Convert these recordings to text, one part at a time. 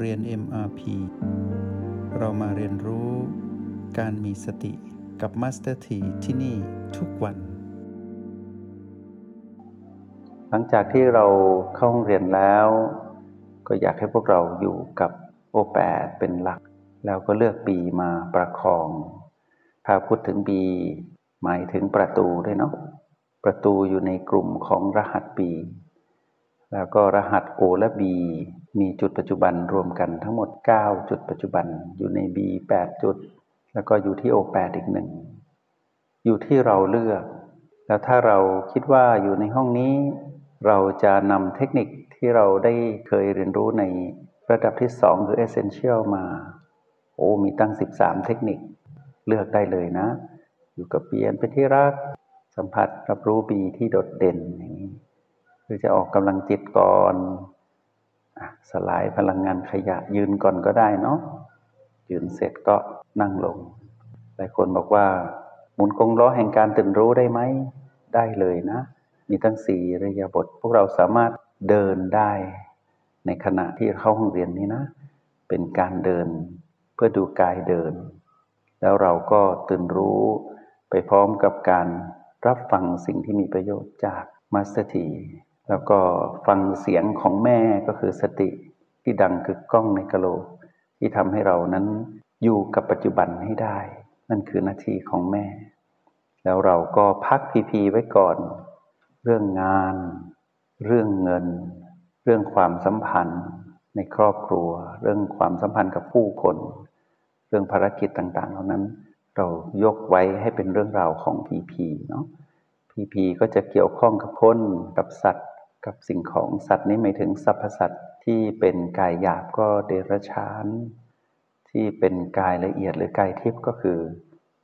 เรียน MRP เรามาเรียนรู้การมีสติกับ Master T ที่ที่นี่ทุกวัน หลังจากที่เราเข้าห้องเรียนแล้ว ก็อยากให้พวกเราอยู่กับโอแปดเป็นหลัก แล้วก็เลือกบีมาประคอง ถ้าพูดถึงบีหมายถึงประตูด้วยเนาะประตูอยู่ในกลุ่มของรหัสบีแล้วก็รหัส O และ B มีจุดปัจจุบันรวมกันทั้งหมด 9 จุดปัจจุบัน อยู่ใน B 8 จุด แล้วก็อยู่ที่ O 8อีกหนึ่งอยู่ที่เราเลือก แล้วถ้าเราคิดว่าอยู่ในห้องนี้ เราจะนำเทคนิคที่เราได้เคยเรียนรู้ในระดับที่สองคือ Essential มา โอ้ มีตั้ง 13 เทคนิค เลือกได้เลยนะ อยู่กับเปียนเป็นที่รัก สัมผัสรับรู้บีที่โดดเด่นอย่างนี้รือจะออกกำลังจิตก่อน สลายพลังงานขยะยืนก่อนก็ได้เนาะยืนเสร็จก็นั่งลงหลายคนบอกว่า หมุนกงล้อแห่งการตื่นรู้ได้ไหมได้เลยนะ มีทั้งสี่ระยะบท พวกเราสามารถเดินได้ ในขณะที่เข้าห้องเรียนนี้นะ เป็นการเดินเพื่อดูกายเดิน แล้วเราก็ตื่นรู้ไปพร้อมกับการรับฟังสิ่งที่มีประโยชน์จากมาสเตอร์ที แล้วก็ฟังเสียงของแม่ก็คือสติที่ดังคือกล้องในกะโหลก ที่ทำให้เรานั้นอยู่กับปัจจุบันให้ได้ นั่นคือหน้าที่ของแม่ แล้วเราก็พักพีพีไว้ก่อน เรื่องงาน เรื่องเงิน เรื่องความสัมพันธ์ในครอบครัว เรื่องความสัมพันธ์กับผู้คน เรื่องภารกิจต่างๆ เหล่านั้น เรายกไว้ให้เป็นเรื่องราวของพีพีเนาะพีพีก็จะเกี่ยวข้องกับคนกับสัตว์ กับสิ่งของสัตว์นี้หมายถึงสรรพสัตว์ที่เป็นกายหยาบก็เดรัจฉาน ที่เป็นกายละเอียดหรือกายทิพย์ก็คือ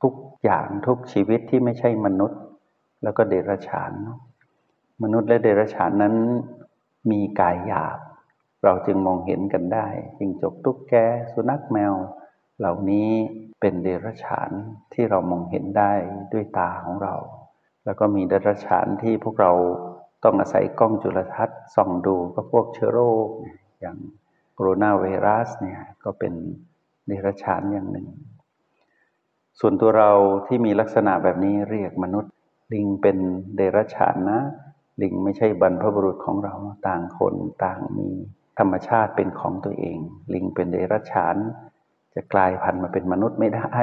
ทุกอย่างทุกชีวิตที่ไม่ใช่มนุษย์ แล้วก็เดรัจฉาน มนุษย์และเดรัจฉานนั้นมีกายหยาบ เราจึงมองเห็นกันได้จิงจกตุ๊กแกสุนัขแมว เหล่านี้เป็นเดรัจฉานที่เรามองเห็นได้ด้วยตาของเรา แล้วก็มีเดรัจฉานที่พวกเรา ต้องอาศัยกล้องจุลทรรศน์ส่องดูก็พวกเชื้อโรคอย่างโคโรนาไวรัสเนี่ยก็เป็นเดรัจฉานอย่างหนึ่ง ส่วนตัวเราที่มีลักษณะแบบนี้เรียกมนุษย์ ลิงเป็นเดรัจฉานนะ ลิงไม่ใช่บรรพบุรุษของเราต่างคนต่างมีธรรมชาติเป็นของตัวเอง ลิงเป็นเดรัจฉาน จะกลายพันธุ์มาเป็นมนุษย์ไม่ได้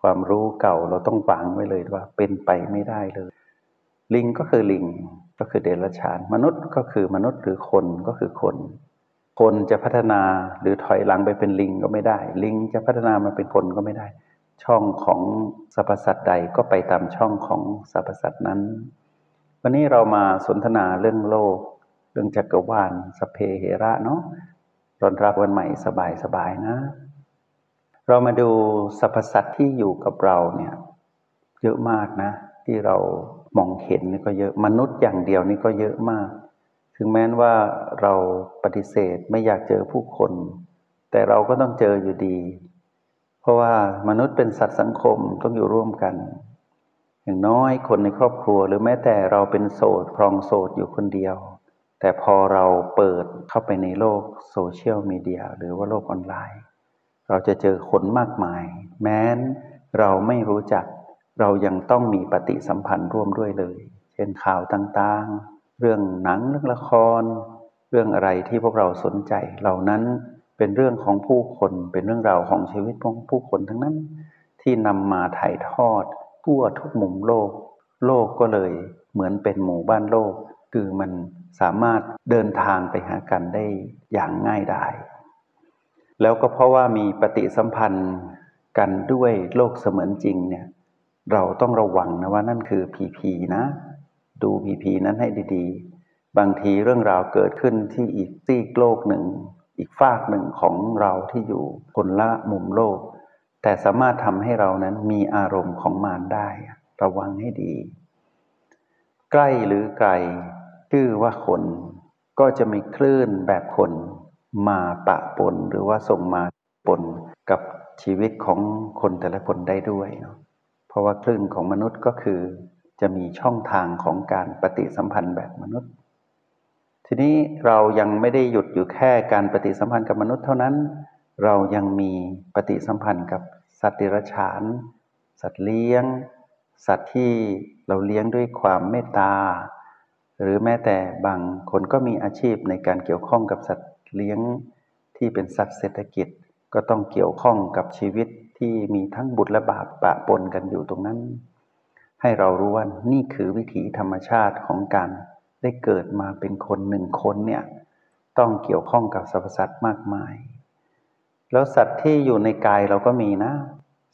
ความรู้เก่าเราต้องฝังไว้เลยว่าเป็นไปไม่ได้เลย ลิงก็คือลิง ก็คือเดรัจฉาน มนุษย์ก็คือมนุษย์หรือคนก็คือคน คนจะพัฒนาหรือถอยหลังไปเป็นลิงก็ไม่ได้ ลิงจะพัฒนามาเป็นคนก็ไม่ได้ ช่องของสรรพสัตว์ใดก็ไปตามช่องของสรรพสัตว์นั้น วันนี้เรามาสนทนาเรื่องโลก เรื่องจักรวาลสเพเหระเนาะรอนรับวันใหม่สบายๆนะ เรามาดูสรรพสัตว์ที่อยู่กับเราเนี่ยเยอะมากนะ ที่เรา มองเห็นนี่ก็เยอะมนุษย์อย่างเดียวนี่ก็เยอะมาก ถึงแม้ว่าเราปฏิเสธไม่อยากเจอผู้คน แต่เราก็ต้องเจออยู่ดี เพราะว่ามนุษย์เป็นสัตว์สังคมต้องอยู่ร่วมกัน อย่างน้อยคนในครอบครัวหรือแม้แต่เราเป็นโสดครองโสดอยู่คนเดียว แต่พอเราเปิดเข้าไปในโลกโซเชียลมีเดียหรือว่าโลกออนไลน์ เราจะเจอคนมากมาย แม้นเราไม่รู้จัก เรายังต้องมีปฏิสัมพันธ์ร่วมด้วยเลย เช่นข่าวต่างๆ เรื่องหนังเรื่องละคร เรื่องอะไรที่พวกเราสนใจ เหล่านั้นเป็นเรื่องของผู้คน เป็นเรื่องราวของชีวิตของผู้คนทั้งนั้น ที่นำมาถ่ายทอดทั่วทุกมุมโลก โลกก็เลยเหมือนเป็นหมู่บ้านโลก คือมันสามารถเดินทางไปหากันได้อย่างง่ายดายแล้วก็เพราะว่ามีปฏิสัมพันธ์กันด้วยโลกเสมือนจริงเนี่ย เราต้องระวังนะว่านั่นคือผีผีนะ ดูผีผีนั้นให้ดีๆ บางทีเรื่องราวเกิดขึ้นที่อีกซีกโลกหนึ่ง อีกฝากหนึ่งของเราที่อยู่คนละมุมโลก แต่สามารถทำให้เรานั้นมีอารมณ์ของมารได้ ระวังให้ดี ใกล้หรือไกลชื่อว่าคนก็จะมีคลื่นแบบคนมาปะปนหรือว่าส่งมาปนกับชีวิตของคนแต่ละคนได้ด้วยเนาะ เพราะว่าคลื่นของมนุษย์ก็คือจะมีช่องทางของการปฏิสัมพันธ์แบบมนุษย์ ทีนี้เรายังไม่ได้หยุดอยู่แค่การปฏิสัมพันธ์กับมนุษย์เท่านั้น เรายังมีปฏิสัมพันธ์กับสัตว์ดิรัจฉาน สัตว์เลี้ยง สัตว์ที่เราเลี้ยงด้วยความเมตตา หรือแม้แต่บางคนก็มีอาชีพในการเกี่ยวข้องกับสัตว์เลี้ยงที่เป็นสัตว์เศรษฐกิจก็ต้องเกี่ยวข้องกับชีวิต ที่มีทั้งบุญและบาปปะปนกันอยู่ตรงนั้น ให้เรารู้ว่านี่คือวิถีธรรมชาติของการได้เกิดมาเป็นคนหนึ่งคนเนี่ยต้องเกี่ยวข้องกับสรรพสัตว์มากมาย แล้วสัตว์ที่อยู่ในกายเราก็มีนะ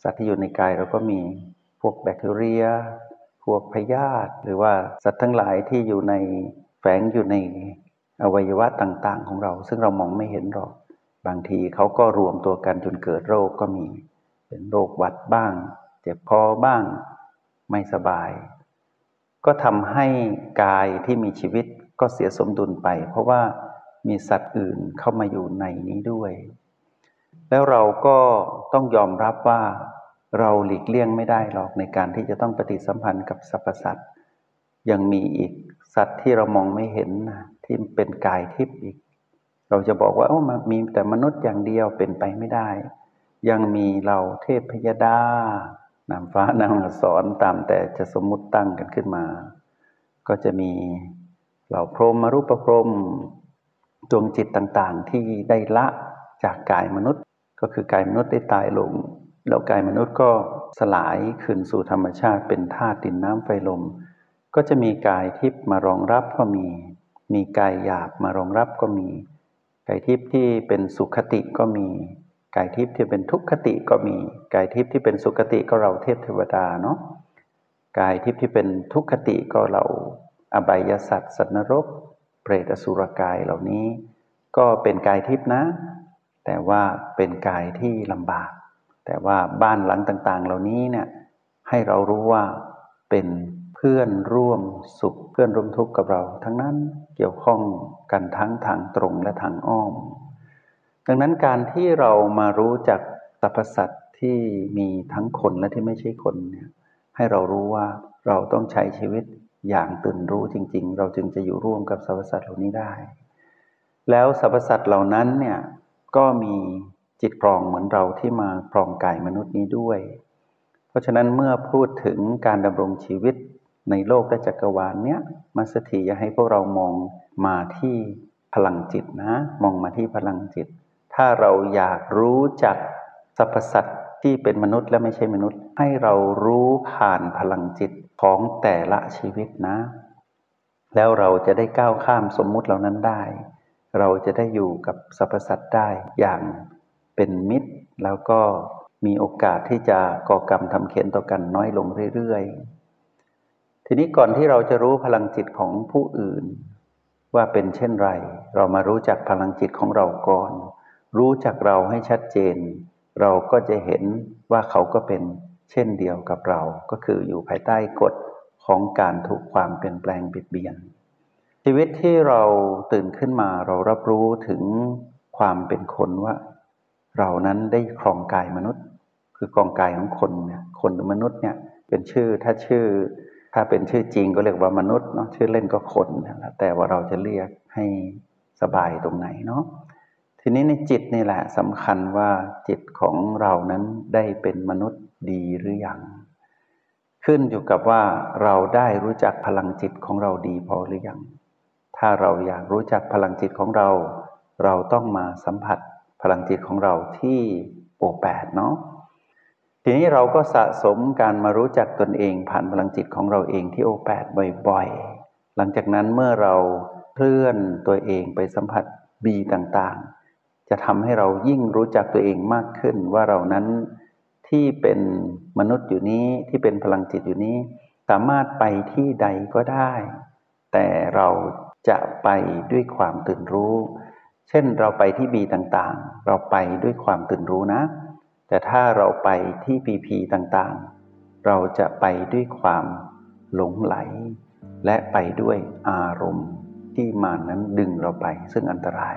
สัตว์ที่อยู่ในกายเราก็มีพวกแบคทีเรีย พวกพยาธิหรือว่าสัตว์ทั้งหลายที่อยู่ในแฝงอยู่ในอวัยวะต่าง ๆ ของเรา ซึ่งเรามองไม่เห็นหรอก บางทีเขาก็รวมตัวกันจนเกิดโรคก็มี เป็นโรคหวัดบ้าง เจ็บคอบ้าง ไม่สบาย ก็ทำให้กายที่มีชีวิตก็เสียสมดุลไป เพราะว่ามีสัตว์อื่นเข้ามาอยู่ในนี้ด้วย แล้วเราก็ต้องยอมรับว่าเราหลีกเลี่ยงไม่ได้หรอกในการที่จะต้องปฏิสัมพันธ์กับสรรพสัตว์ยังมีอีกสัตว์ที่เรามองไม่เห็นนะที่เป็นกายทิพย์อีก เราจะบอกว่าโอ้มีแต่มนุษย์อย่างเดียวเป็นไปไม่ได้ ยังมีเราเทพพยดานามฟ้านามสอนตามแต่จะสมมุติตั้งกันขึ้นมา ก็จะมีเหล่าพรหมรูปพรหมดวงจิตต่างๆ ที่ได้ละจากกายมนุษย์ ก็คือกายมนุษย์ได้ตายลง แล้วกายมนุษย์ก็สลายคืนสู่ธรรมชาติเป็นธาตุดินน้ำไฟลม ก็จะมีกายทิพย์มารองรับก็มี มีกายหยาบมารองรับก็มี กายทิพย์ที่เป็นสุขติก็มี กายทิพย์ที่เป็นทุกขติก็มี กายทิพย์ที่เป็นสุขติก็เราเทพเทวดาเนาะกายทิพย์ที่เป็นทุกขติก็เราอบายสัตว์สัตว์นรก เปรตอสุรกายเหล่านี้ ก็เป็นกายทิพย์นะ แต่ว่าเป็นกายที่ลำบาก แต่ว่าบ้านหลังต่างๆ เหล่านี้เนี่ยให้เรารู้ว่าเป็นเพื่อนร่วมสุขเพื่อนร่วมทุกข์กับเรา ทั้งนั้นเกี่ยวข้องกันทั้งทางตรงและทางอ้อม ดังนั้นการที่เรามารู้จักสรรพสัตว์ที่มีทั้งคนและที่ไม่ใช่คนเนี่ยให้เรารู้ว่าเราต้องใช้ชีวิตอย่างตื่นรู้จริง ๆ เราจึงจะอยู่ร่วมกับสรรพสัตว์เหล่านี้ได้ แล้วสรรพสัตว์เหล่านั้นเนี่ยก็มีจิตครองเหมือนเราที่มาครองกายมนุษย์นี้ด้วย เพราะฉะนั้นเมื่อพูดถึงการดำรงชีวิตในโลกและจักรวาลเนี้ยมาสถีอยากให้พวกเรามองมาที่พลังจิตนะ มองมาที่พลังจิต ถ้าเราอยากรู้จักสรรพสัตว์ที่เป็นมนุษย์และไม่ใช่มนุษย์ ให้เรารู้ผ่านพลังจิตของแต่ละชีวิตนะ แล้วเราจะได้ก้าวข้ามสมมุติเหล่านั้นได้ เราจะได้อยู่กับสรรพสัตว์ได้อย่างเป็นมิตร แล้วก็มีโอกาสที่จะก่อกรรมทำเข็นต่อกันน้อยลงเรื่อยๆ ทีนี้ก่อนที่เราจะรู้พลังจิตของผู้อื่น ว่าเป็นเช่นไร เรามารู้จักพลังจิตของเราก่อน รู้จักเราให้ชัดเจน เราก็จะเห็นว่าเขาก็เป็นเช่นเดียวกับเรา ก็คืออยู่ภายใต้กฎของการถูกความเปลี่ยนแปลงบิดเบียน ชีวิตที่เราตื่นขึ้นมาเรารับรู้ถึงความเป็นคนว่า เรานั้นได้ครองกายมนุษย์ คือกองกายของคนเนี่ยคนหรือมนุษย์เนี่ยเป็นชื่อถ้าชื่อ ถ้าเป็นชื่อจริงก็เรียกว่ามนุษย์เนาะชื่อเล่นก็คนแต่ว่าเราจะเรียกให้สบายตรงไหนเนาะ ทีนี้ในจิตนี่แหละสำคัญว่าจิตของเรานั้นได้เป็นมนุษย์ดีหรืออยังขึ้นอยู่กับว่าเราได้รู้จักพลังจิตของเราดีพอหรือยังถ้าเราอยากรู้จักพลังจิตของเรา เราต้องมาสัมผัสพลังจิตของเราที่โอแปดเนาะทีนี้เราก็สะสมการมารู้จักตนเองผ่านพลังจิตของเราเองที่โอแปดบ่อยๆ หลังจากนั้นเมื่อเราเคลื่อนตัวเองไปสัมผัสบีต่างๆ จะทำให้เรายิ่งรู้จักตัวเองมากขึ้น ว่าเรานั้นที่เป็นมนุษย์อยู่นี้ที่เป็นพลังจิตอยู่นี้ สามารถไปที่ใดก็ได้ แต่เราจะไปด้วยความตื่นรู้ เช่นเราไปที่บีต่างๆ เราไปด้วยความตื่นรู้นะ แต่ถ้าเราไปที่ปีพีต่างๆ เราจะไปด้วยความหลงไหล และไปด้วยอารมณ์ที่มานั้นดึงเราไปซึ่งอันตราย